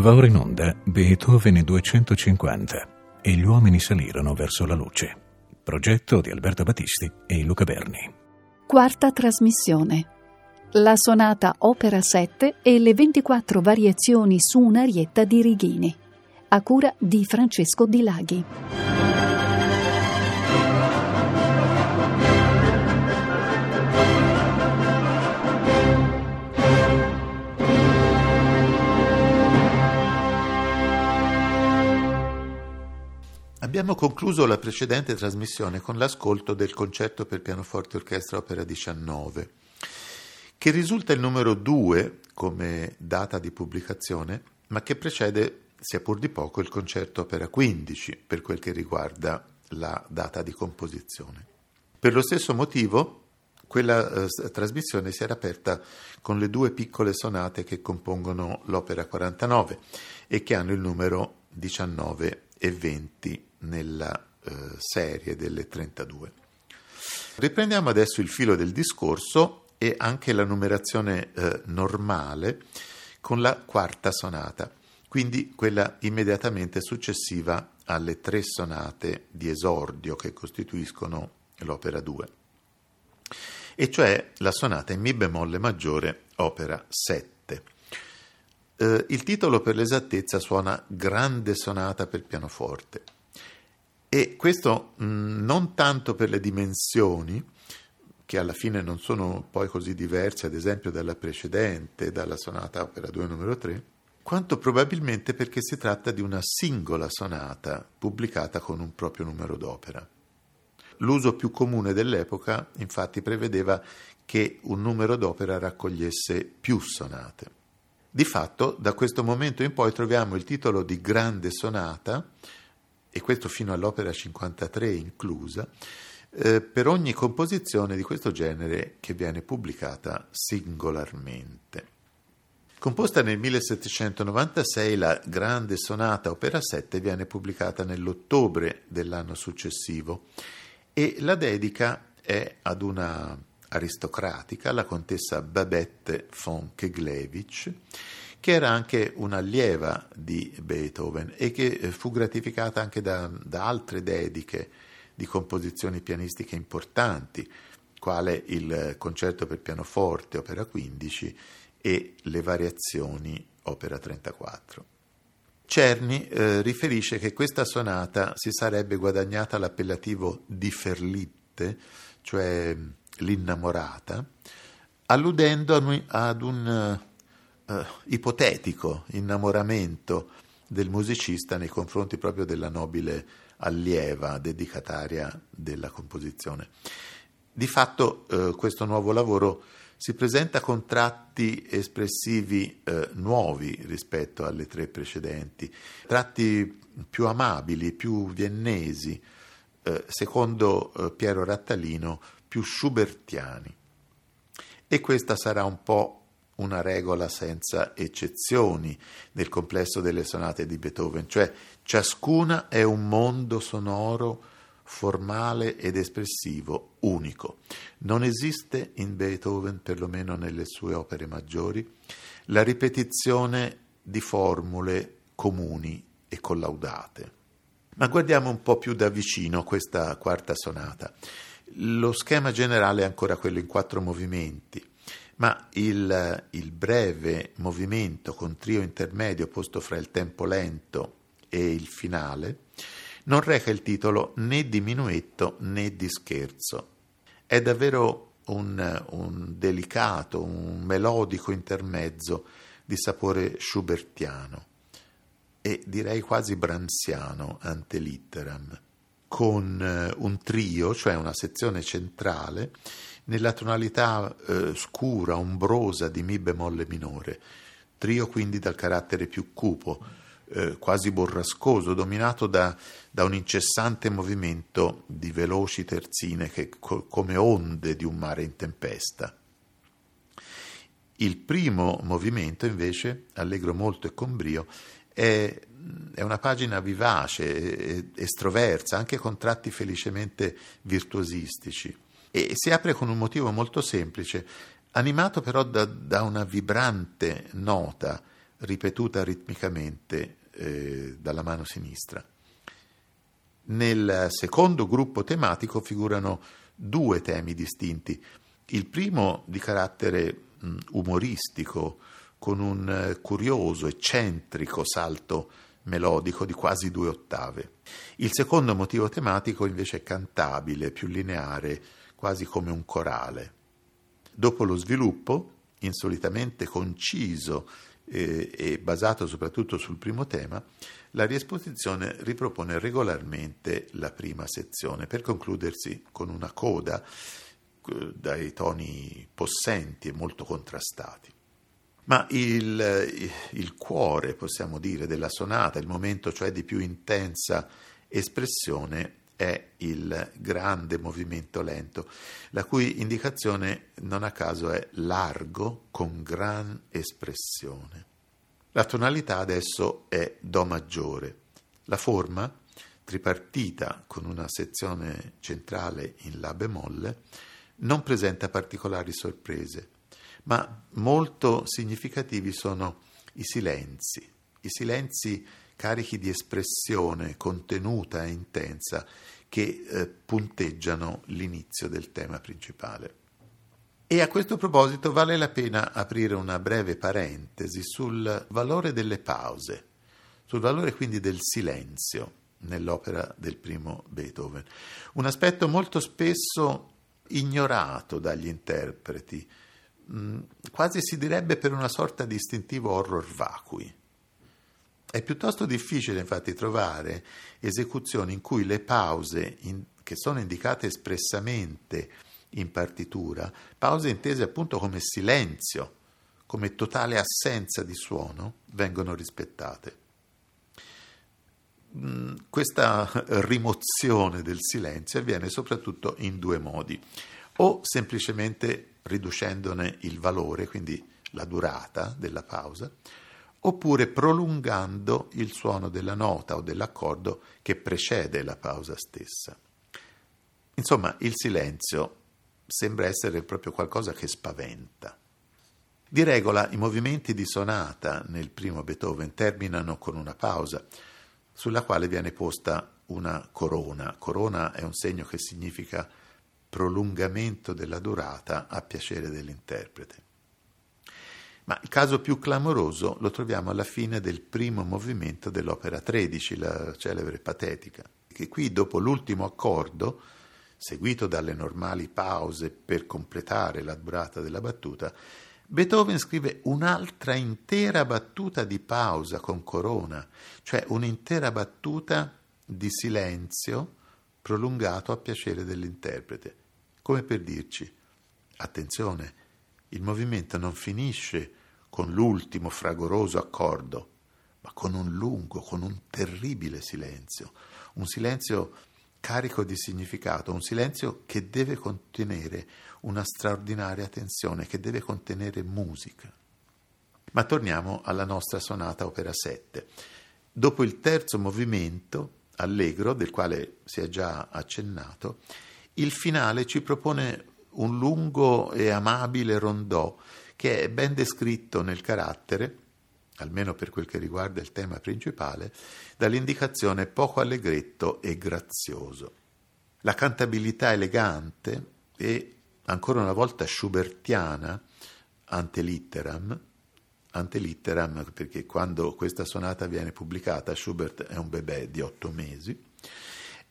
Va ora in onda Beethoven 250 e gli uomini salirono verso la luce. Progetto di Alberto Battisti e Luca Berni. Quarta trasmissione. La sonata Opera 7 e le 24 variazioni su un'arietta di Righini. A cura di Francesco Di Laghi. Abbiamo concluso la precedente trasmissione con l'ascolto del concerto per pianoforte orchestra opera 19, che risulta il numero 2 come data di pubblicazione, ma che precede, sia pur di poco, il concerto opera 15 per quel che riguarda la data di composizione. Per lo stesso motivo, quella eh, trasmissione si era aperta con le due piccole sonate che compongono l'opera 49 e che hanno il numero 19 e 20 nella eh, serie delle 32. Riprendiamo adesso il filo del discorso e anche la numerazione eh, normale con la quarta sonata, quindi quella immediatamente successiva alle tre sonate di esordio che costituiscono l'opera 2, e cioè la sonata in Mi bemolle maggiore, opera 7. Eh, il titolo per l'esattezza suona Grande sonata per pianoforte e questo mh, mm, non tanto per le dimensioni, che alla fine non sono poi così diverse, ad esempio, dalla precedente, dalla sonata opera 2 numero 3, quanto probabilmente perché si tratta di una singola sonata pubblicata con un proprio numero d'opera. L'uso più comune dell'epoca, infatti, prevedeva che un numero d'opera raccogliesse più sonate. Di fatto, da questo momento in poi troviamo il titolo di grande sonata, e questo fino all'opera 53 inclusa, eh, per ogni composizione di questo genere che viene pubblicata singolarmente. Composta nel 1796, la Grande Sonata Opera 7 viene pubblicata nell'ottobre dell'anno successivo e la dedica è ad una aristocratica, la contessa Babette von Keglevich, che era anche un'allieva di Beethoven e che eh, fu gratificata anche da, da altre dediche di composizioni pianistiche importanti, quale il concerto per pianoforte, opera 15, e le variazioni, opera 34. Cerny eh, riferisce che questa sonata si sarebbe guadagnata l'appellativo di Ferlitte, cioè l'innamorata, alludendo ad un eh, ipotetico innamoramento del musicista nei confronti proprio della nobile allieva dedicataria della composizione. Di fatto eh, questo nuovo lavoro si presenta con tratti espressivi eh, nuovi rispetto alle tre precedenti, tratti più amabili, più viennesi, eh, secondo eh, Piero Rattalino più schubertiani. E questa sarà un po' una regola senza eccezioni nel complesso delle sonate di Beethoven, cioè ciascuna è un mondo sonoro formale ed espressivo unico. Non esiste in Beethoven, perlomeno nelle sue opere maggiori, la ripetizione di formule comuni e collaudate. Ma guardiamo un po' più da vicino questa quarta sonata. Lo schema generale è ancora quello in quattro movimenti, ma il, il breve movimento con trio intermedio posto fra il tempo lento e il finale non reca il titolo né di minuetto né di scherzo. È davvero un, un delicato, un melodico intermezzo di sapore schubertiano e direi quasi bransiano ante litteram, con eh, un trio, cioè una sezione centrale, nella tonalità eh, scura, ombrosa di Mi bemolle minore, trio quindi dal carattere più cupo, eh, quasi borrascoso, dominato da, da, un incessante movimento di veloci terzine che, co- come onde di un mare in tempesta. Il primo movimento, invece, allegro molto e con brio, è, è una pagina vivace, estroversa, anche con tratti felicemente virtuosistici e si apre con un motivo molto semplice, animato però da, da una vibrante nota ripetuta ritmicamente eh, dalla mano sinistra. Nel secondo gruppo tematico figurano due temi distinti. Il primo di carattere mh, umoristico, con un eh, curioso, eccentrico salto melodico di quasi due ottave. Il secondo motivo tematico invece è cantabile, più lineare, quasi come un corale. Dopo lo sviluppo, insolitamente conciso eh, e basato soprattutto sul primo tema, la riesposizione ripropone regolarmente la prima sezione per concludersi con una coda eh, dai toni possenti e molto contrastati. Ma il, il, cuore, possiamo dire, della sonata, il momento cioè di più intensa espressione, è il grande movimento lento, la cui indicazione non a caso è largo con gran espressione. La tonalità adesso è Do maggiore. La forma, tripartita con una sezione centrale in La bemolle, non presenta particolari sorprese, ma molto significativi sono i silenzi, i silenzi carichi di espressione contenuta e intensa che eh, punteggiano l'inizio del tema principale. E a questo proposito vale la pena aprire una breve parentesi sul valore delle pause, sul valore quindi del silenzio nell'opera del primo Beethoven, un aspetto molto spesso ignorato dagli interpreti, mm, quasi si direbbe per una sorta di istintivo horror vacui. È piuttosto difficile infatti trovare esecuzioni in cui le pause in, che sono indicate espressamente in partitura, pause intese appunto come silenzio, come totale assenza di suono, vengono rispettate. Mm, questa rimozione del silenzio avviene soprattutto in due modi, o semplicemente riducendone il valore, quindi la durata della pausa, oppure prolungando il suono della nota o dell'accordo che precede la pausa stessa. Insomma, il silenzio sembra essere proprio qualcosa che spaventa. Di regola i movimenti di sonata nel primo Beethoven terminano con una pausa, sulla quale viene posta una corona. Corona è un segno che significa prolungamento della durata a piacere dell'interprete. Ma il caso più clamoroso lo troviamo alla fine del primo movimento dell'opera 13, la celebre patetica, che qui dopo l'ultimo accordo, seguito dalle normali pause per completare la durata della battuta, Beethoven scrive un'altra intera battuta di pausa con corona, cioè un'intera battuta di silenzio prolungato a piacere dell'interprete, come per dirci, attenzione, il movimento non finisce con l'ultimo fragoroso accordo, ma con un lungo, con un terribile silenzio, un silenzio carico di significato, un silenzio che deve contenere una straordinaria tensione, che deve contenere musica. Ma torniamo alla nostra sonata opera 7. Dopo il terzo movimento, allegro, del quale si è già accennato, il finale ci propone un lungo e amabile rondò che è ben descritto nel carattere, almeno per quel che riguarda il tema principale, dall'indicazione poco allegretto e grazioso. La cantabilità elegante e ancora una volta schubertiana ante litteram, ante litteram perché quando questa sonata viene pubblicata Schubert è un bebè di otto mesi,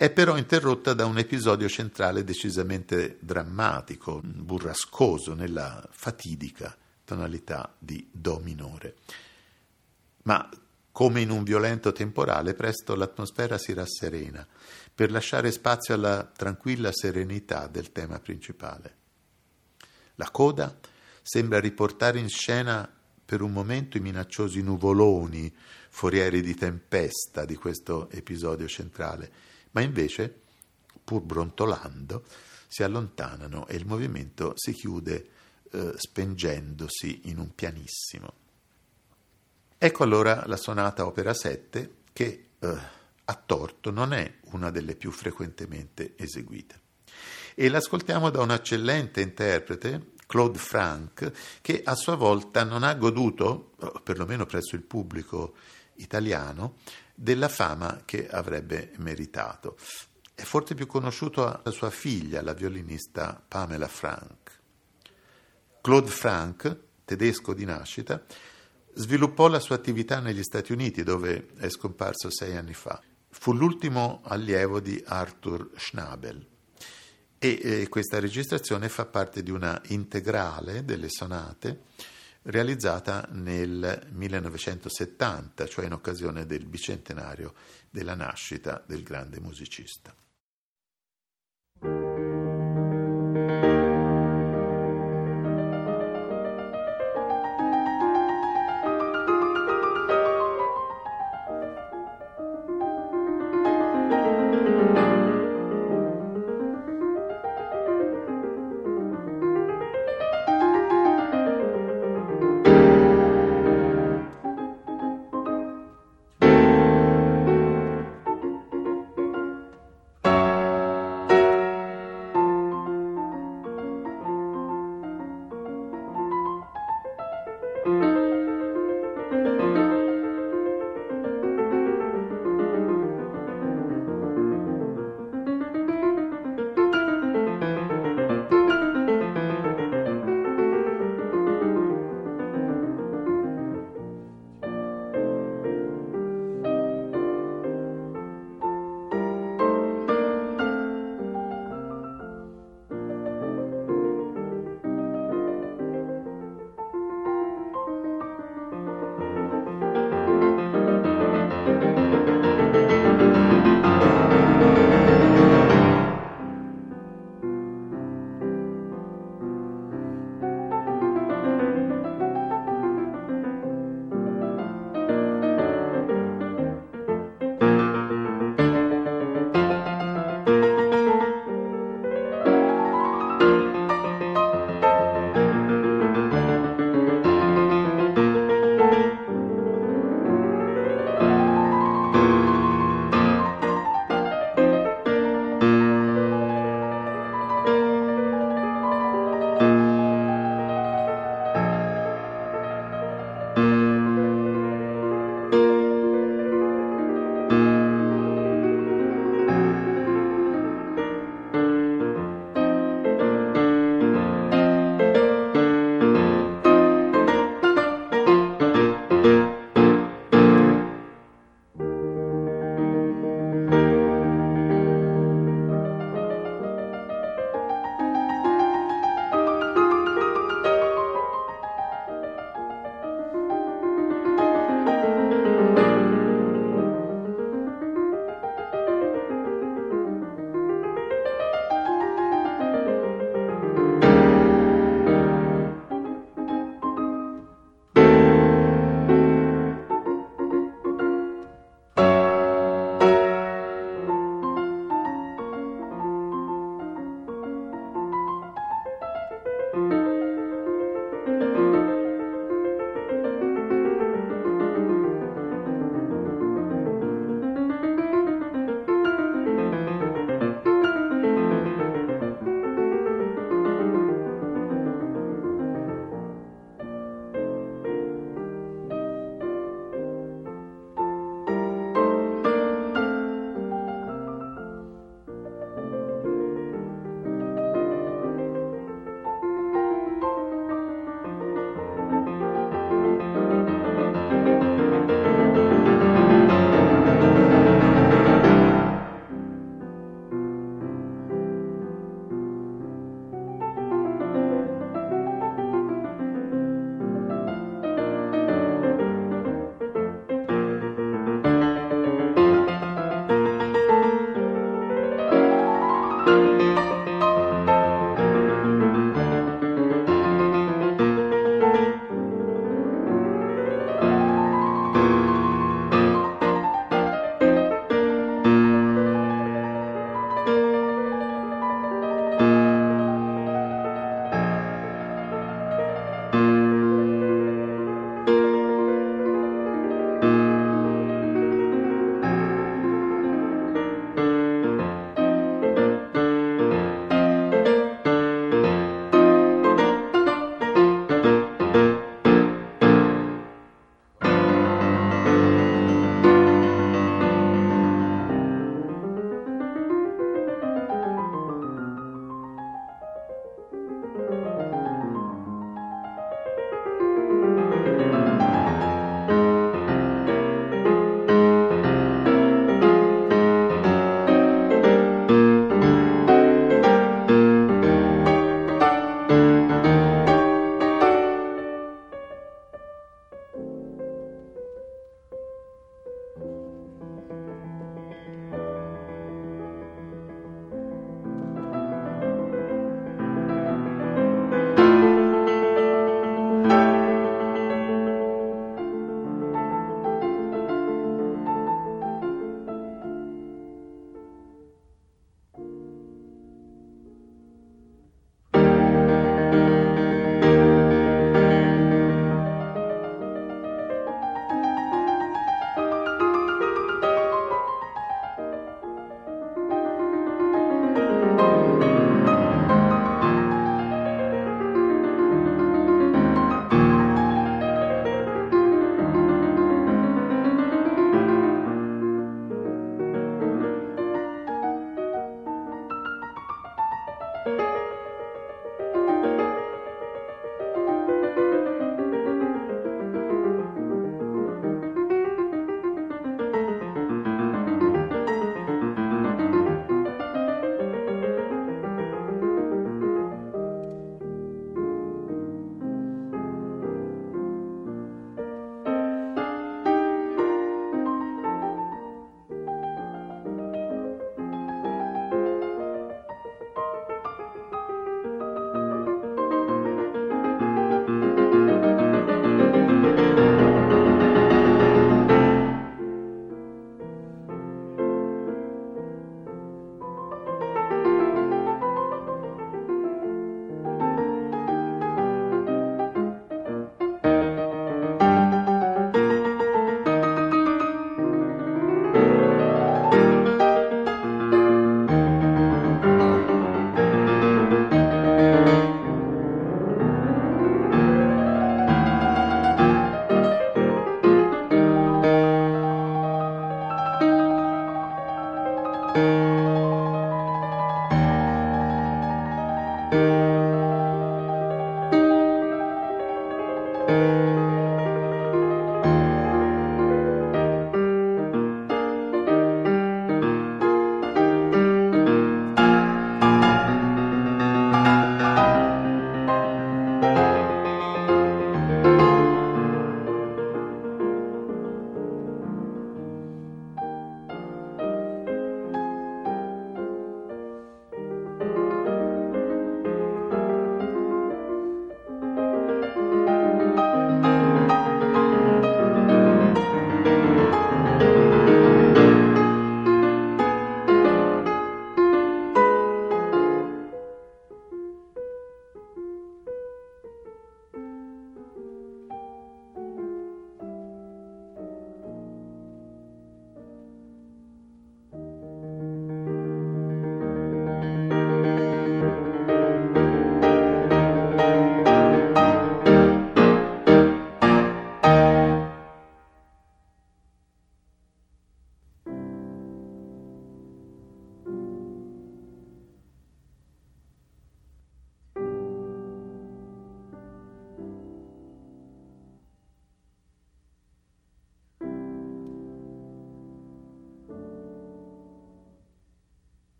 è però interrotta da un episodio centrale decisamente drammatico, burrascoso, nella fatidica tonalità di Do minore. Ma come in un violento temporale, presto l'atmosfera si rasserena per lasciare spazio alla tranquilla serenità del tema principale. La coda sembra riportare in scena per un momento i minacciosi nuvoloni forieri di tempesta di questo episodio centrale ma invece, pur brontolando, si allontanano e il movimento si chiude eh, spengendosi in un pianissimo. Ecco allora la sonata opera 7 che eh, a torto non è una delle più frequentemente eseguite. E l'ascoltiamo da un eccellente interprete Claude Frank, che a sua volta non ha goduto, perlomeno presso il pubblico italiano, della fama che avrebbe meritato. È forse più conosciuto la sua figlia, la violinista Pamela Frank. Claude Frank, tedesco di nascita, sviluppò la sua attività negli Stati Uniti, dove è scomparso sei anni fa. Fu l'ultimo allievo di Arthur Schnabel e eh, questa registrazione fa parte di una integrale delle sonate realizzata nel 1970, cioè in occasione del bicentenario della nascita del grande musicista.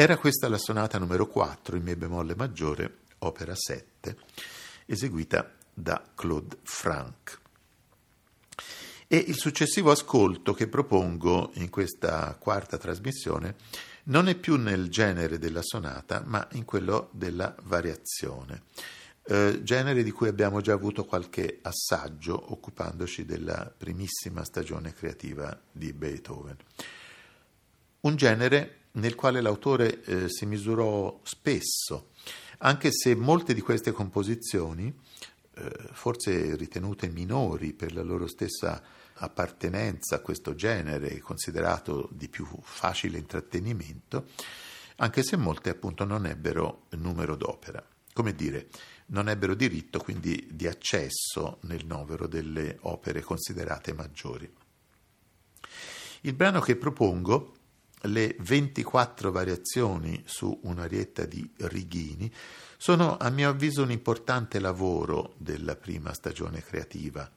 Era questa la sonata numero 4 in Mi bemolle maggiore, opera 7, eseguita da Claude Franck. E il successivo ascolto che propongo in questa quarta trasmissione non è più nel genere della sonata, ma in quello della variazione, eh, genere di cui abbiamo già avuto qualche assaggio occupandoci della primissima stagione creativa di Beethoven. Un genere nel quale l'autore eh, si misurò spesso, anche se molte di queste composizioni, eh, forse ritenute minori per la loro stessa appartenenza a questo genere, considerato di più facile intrattenimento, anche se molte appunto non ebbero numero d'opera. Come dire, non ebbero diritto quindi di accesso nel novero delle opere considerate maggiori. Il brano che propongo le 24 variazioni su un'arietta di Righini sono a mio avviso un importante lavoro della prima stagione creativa,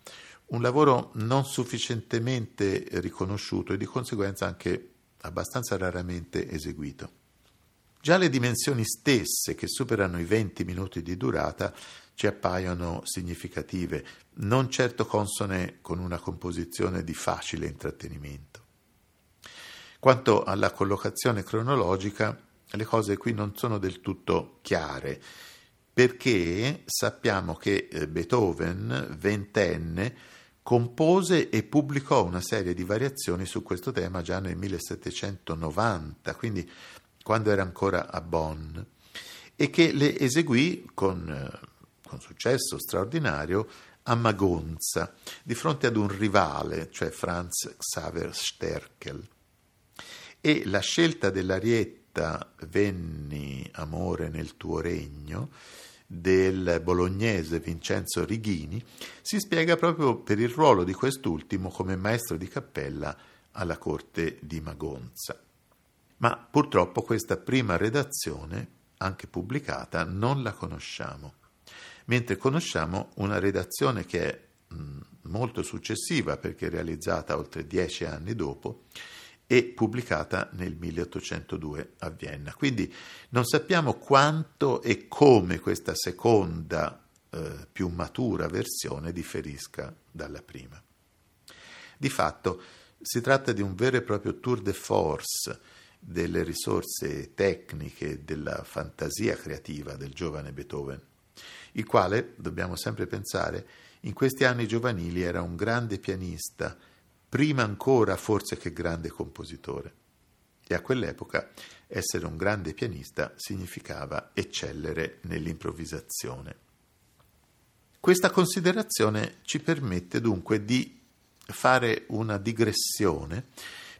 un lavoro non sufficientemente riconosciuto e di conseguenza anche abbastanza raramente eseguito. Già le dimensioni stesse, che superano i 20 minuti di durata, ci appaiono significative, non certo consone con una composizione di facile intrattenimento. Quanto alla collocazione cronologica, le cose qui non sono del tutto chiare, perché sappiamo che eh, Beethoven, ventenne, compose e pubblicò una serie di variazioni su questo tema già nel 1790, quindi quando era ancora a Bonn, e che le eseguì con, eh, con successo straordinario a Magonza, di fronte ad un rivale, cioè Franz Xaver Sterkel e la scelta dell'arietta Venni, amore nel tuo regno, del bolognese Vincenzo Righini, si spiega proprio per il ruolo di quest'ultimo come maestro di cappella alla corte di Magonza. Ma purtroppo questa prima redazione, anche pubblicata, non la conosciamo, mentre conosciamo una redazione che è mh, molto successiva perché realizzata oltre dieci anni dopo, e pubblicata nel 1802 a Vienna. Quindi non sappiamo quanto e come questa seconda, eh, più matura versione differisca dalla prima. Di fatto si tratta di un vero e proprio tour de force delle risorse tecniche della fantasia creativa del giovane Beethoven, il quale, dobbiamo sempre pensare, in questi anni giovanili era un grande pianista, prima ancora forse che grande compositore. E a quell'epoca essere un grande pianista significava eccellere nell'improvvisazione. Questa considerazione ci permette dunque di fare una digressione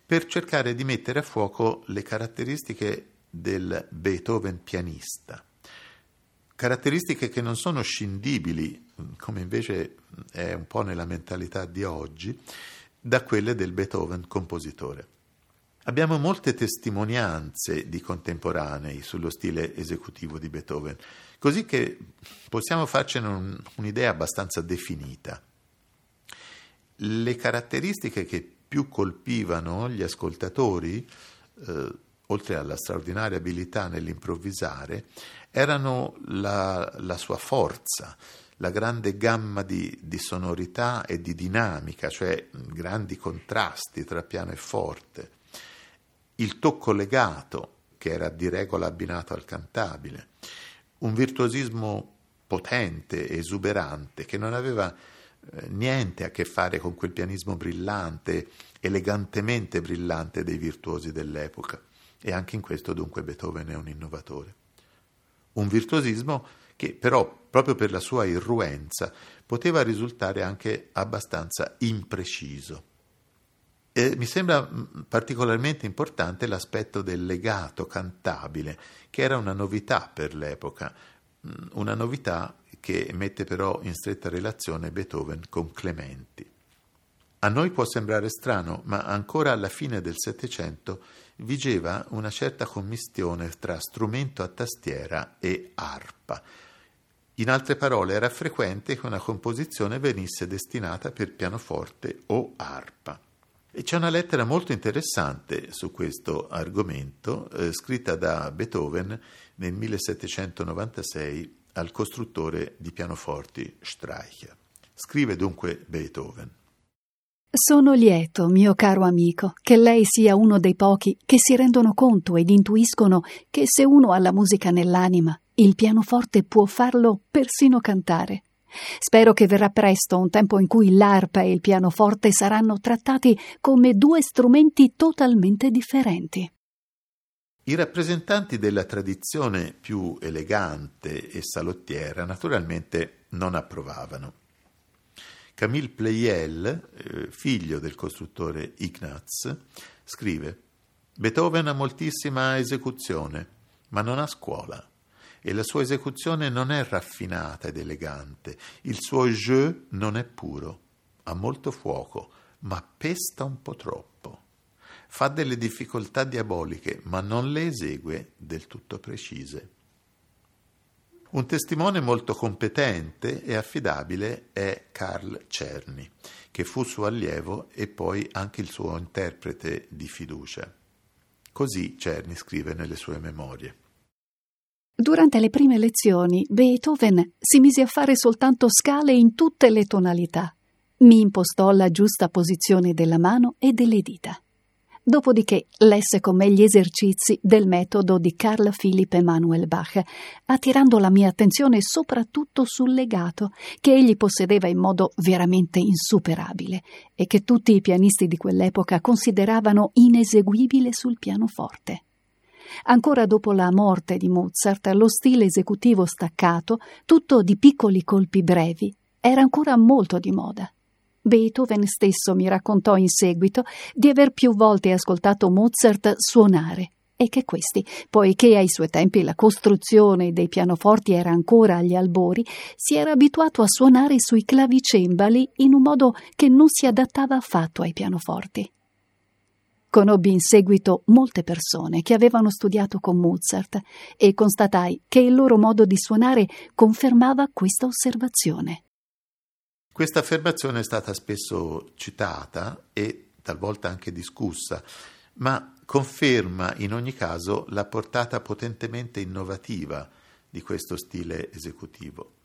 per cercare di mettere a fuoco le caratteristiche del Beethoven pianista. Caratteristiche che non sono scindibili, come invece è un po' nella mentalità di oggi, da quelle del Beethoven compositore. Abbiamo molte testimonianze di contemporanei sullo stile esecutivo di Beethoven, così che possiamo farcene un, un'idea abbastanza definita. Le caratteristiche che più colpivano gli ascoltatori, eh, oltre alla straordinaria abilità nell'improvvisare, erano la, la sua forza, la grande gamma di, di, sonorità e di dinamica, cioè grandi contrasti tra piano e forte, il tocco legato, che era di regola abbinato al cantabile, un virtuosismo potente, esuberante, che non aveva eh, niente a che fare con quel pianismo brillante, elegantemente brillante dei virtuosi dell'epoca. E anche in questo dunque Beethoven è un innovatore. Un virtuosismo che però proprio per la sua irruenza poteva risultare anche abbastanza impreciso. E mi sembra mm, particolarmente importante l'aspetto del legato cantabile, che era una novità per l'epoca, mm, una novità che mette però in stretta relazione Beethoven con Clementi. A noi può sembrare strano, ma ancora alla fine del Settecento vigeva una certa commistione tra strumento a tastiera e arpa, in altre parole, era frequente che una composizione venisse destinata per pianoforte o arpa. E c'è una lettera molto interessante su questo argomento, eh, scritta da Beethoven nel 1796 al costruttore di pianoforti Streicher. Scrive dunque Beethoven. Sono lieto, mio caro amico, che lei sia uno dei pochi che si rendono conto ed intuiscono che se uno ha la musica nell'anima, il pianoforte può farlo persino cantare. Spero che verrà presto un tempo in cui l'arpa e il pianoforte saranno trattati come due strumenti totalmente differenti. I rappresentanti della tradizione più elegante e salottiera naturalmente non approvavano. Camille Pleyel, eh, figlio del costruttore Ignaz, scrive Beethoven ha moltissima esecuzione, ma non ha scuola e la sua esecuzione non è raffinata ed elegante, il suo jeu non è puro, ha molto fuoco, ma pesta un po' troppo. Fa delle difficoltà diaboliche, ma non le esegue del tutto precise. Un testimone molto competente e affidabile è Carl Cerny, che fu suo allievo e poi anche il suo interprete di fiducia. Così Cerny scrive nelle sue memorie. Durante le prime lezioni, Beethoven si mise a fare soltanto scale in tutte le tonalità. Mi impostò la giusta posizione della mano e delle dita. Dopodiché lesse con me gli esercizi del metodo di Carl Philipp Emanuel Bach, attirando la mia attenzione soprattutto sul legato, che egli possedeva in modo veramente insuperabile e che tutti i pianisti di quell'epoca consideravano ineseguibile sul pianoforte. Ancora dopo la morte di Mozart, lo stile esecutivo staccato, tutto di piccoli colpi brevi, era ancora molto di moda. Beethoven stesso mi raccontò in seguito di aver più volte ascoltato Mozart suonare e che questi, poiché ai suoi tempi la costruzione dei pianoforti era ancora agli albori, si era abituato a suonare sui clavicembali in un modo che non si adattava affatto ai pianoforti. Conobbi in seguito molte persone che avevano studiato con Mozart e constatai che il loro modo di suonare confermava questa osservazione. Questa affermazione è stata spesso citata e talvolta anche discussa, ma conferma in ogni caso la portata potentemente innovativa di questo stile esecutivo.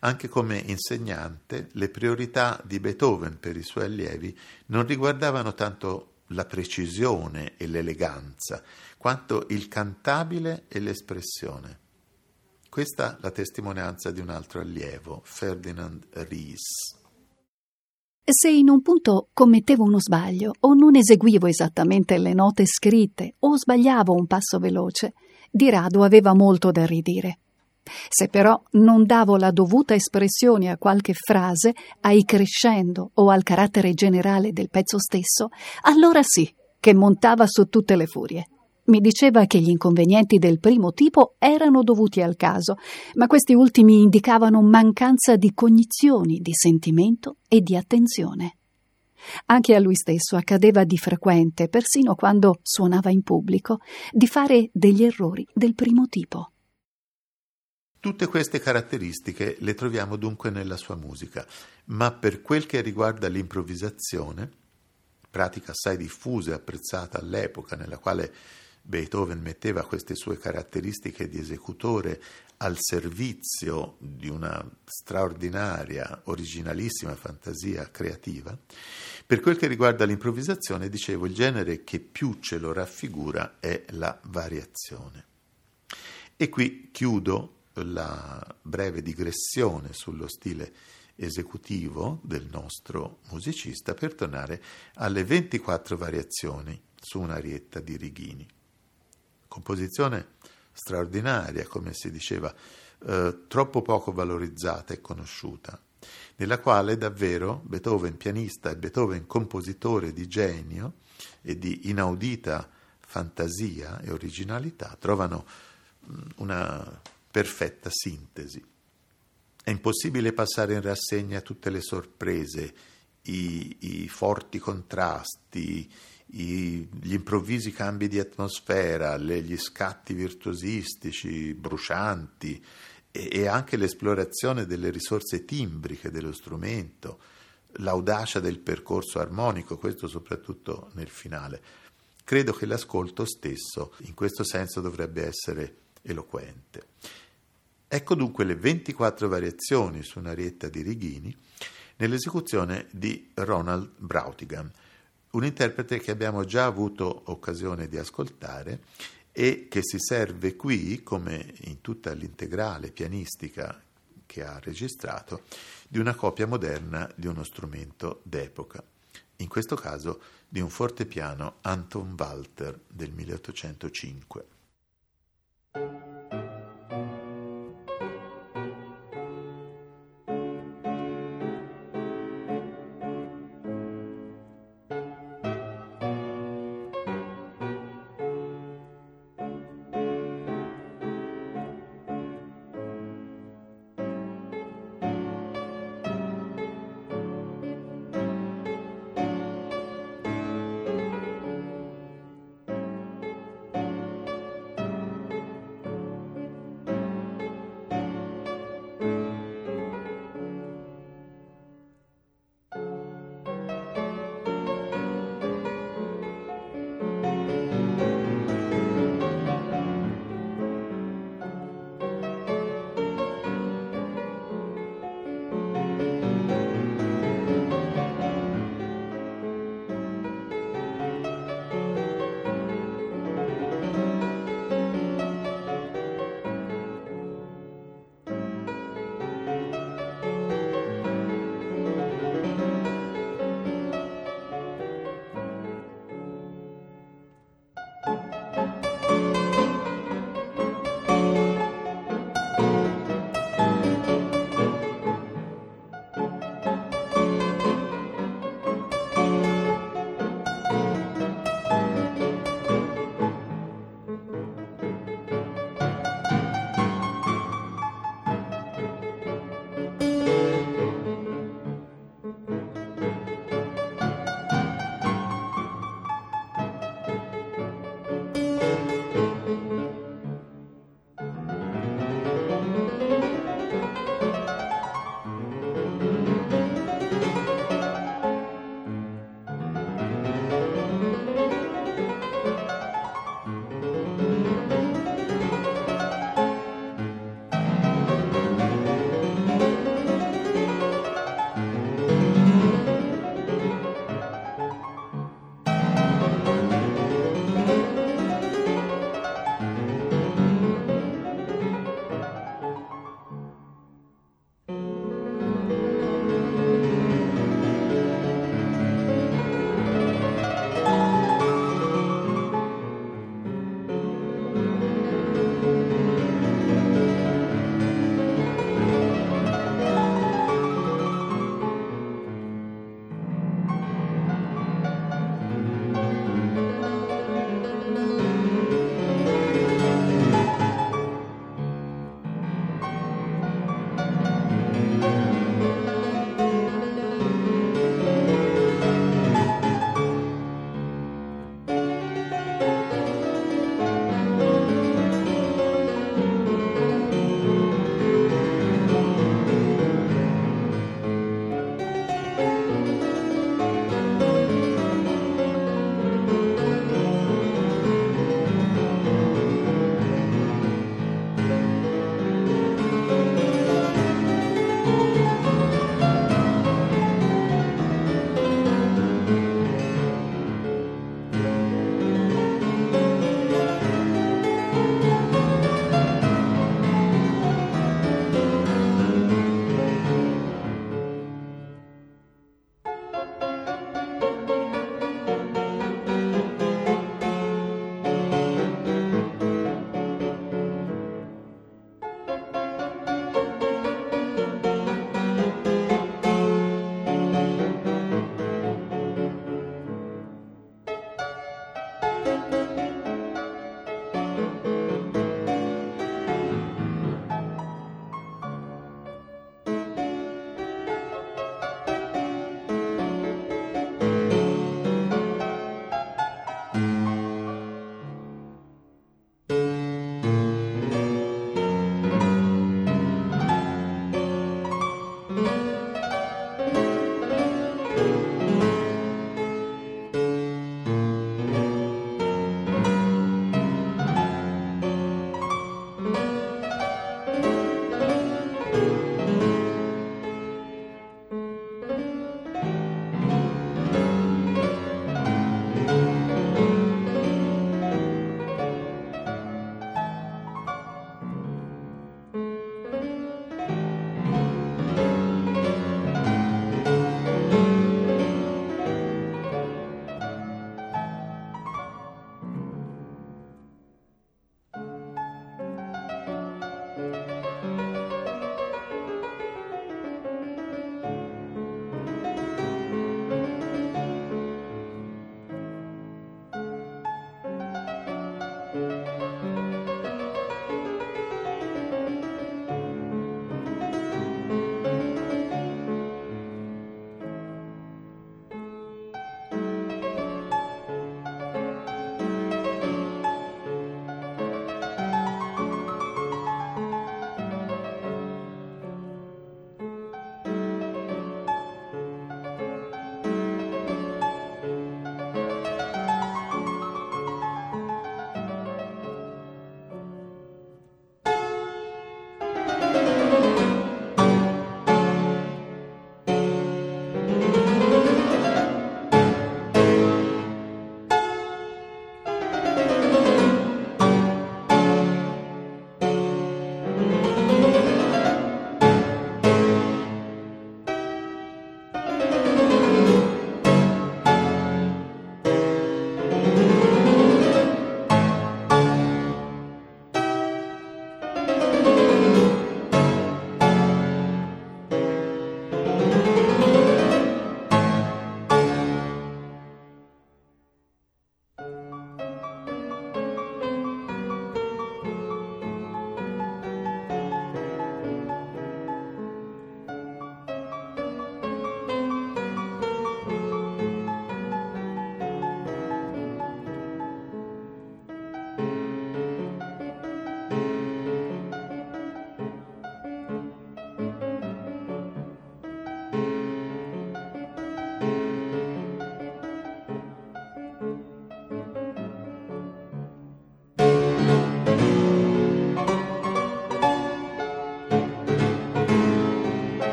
Anche come insegnante, le priorità di Beethoven per i suoi allievi non riguardavano tanto la precisione e l'eleganza, quanto il cantabile e l'espressione. Questa la testimonianza di un altro allievo, Ferdinand Ries. Se in un punto commettevo uno sbaglio o non eseguivo esattamente le note scritte o sbagliavo un passo veloce, di rado aveva molto da ridire. Se però non davo la dovuta espressione a qualche frase, ai crescendo o al carattere generale del pezzo stesso, allora sì che montava su tutte le furie. Mi diceva che gli inconvenienti del primo tipo erano dovuti al caso, ma questi ultimi indicavano mancanza di cognizioni, di sentimento e di attenzione. Anche a lui stesso accadeva di frequente, persino quando suonava in pubblico, di fare degli errori del primo tipo. Tutte queste caratteristiche le troviamo dunque nella sua musica, ma per quel che riguarda l'improvvisazione, pratica assai diffusa e apprezzata all'epoca nella quale Beethoven metteva queste sue caratteristiche di esecutore al servizio di una straordinaria, originalissima fantasia creativa. Per quel che riguarda l'improvvisazione, dicevo, il genere che più ce lo raffigura è la variazione. E qui chiudo la breve digressione sullo stile esecutivo del nostro musicista per tornare alle 24 variazioni su un'arietta di Righini. Composizione straordinaria, come si diceva, eh, troppo poco valorizzata e conosciuta, nella quale davvero Beethoven pianista e Beethoven compositore di genio e di inaudita fantasia e originalità trovano mm, una perfetta sintesi. È impossibile passare in rassegna tutte le sorprese, i, i forti contrasti, i, gli improvvisi cambi di atmosfera, le, gli scatti virtuosistici, brucianti e, e, anche l'esplorazione delle risorse timbriche dello strumento, l'audacia del percorso armonico, questo soprattutto nel finale. Credo che l'ascolto stesso in questo senso dovrebbe essere eloquente. Ecco dunque le 24 variazioni su un'arietta di Righini nell'esecuzione di Ronald Brautigan, un interprete che abbiamo già avuto occasione di ascoltare e che si serve qui, come in tutta l'integrale pianistica che ha registrato, di una copia moderna di uno strumento d'epoca, in questo caso di un fortepiano Anton Walter del 1805.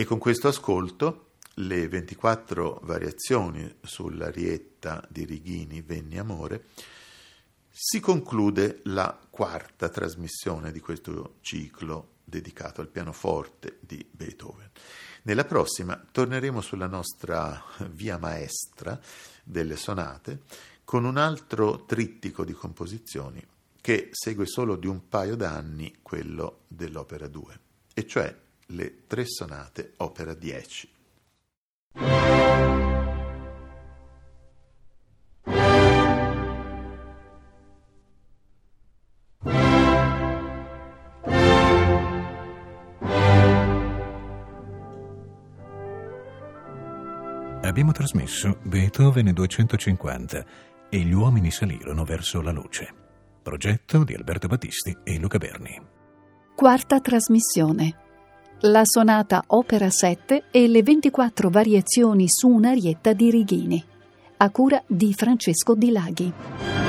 E con questo ascolto le 24 variazioni sull'arietta di Righini Venni Amore si conclude la quarta trasmissione di questo ciclo dedicato al pianoforte di Beethoven. Nella prossima torneremo sulla nostra via maestra delle sonate con un altro trittico di composizioni che segue solo di un paio d'anni quello dell'opera 2, e cioè le tre sonate opera 10. Abbiamo trasmesso Beethoven 250 e gli uomini salirono verso la luce. Progetto di Alberto Battisti e Luca Berni. Quarta trasmissione. La sonata Opera 7 e le 24 variazioni su un'arietta di Righini. A cura di Francesco Di Laghi.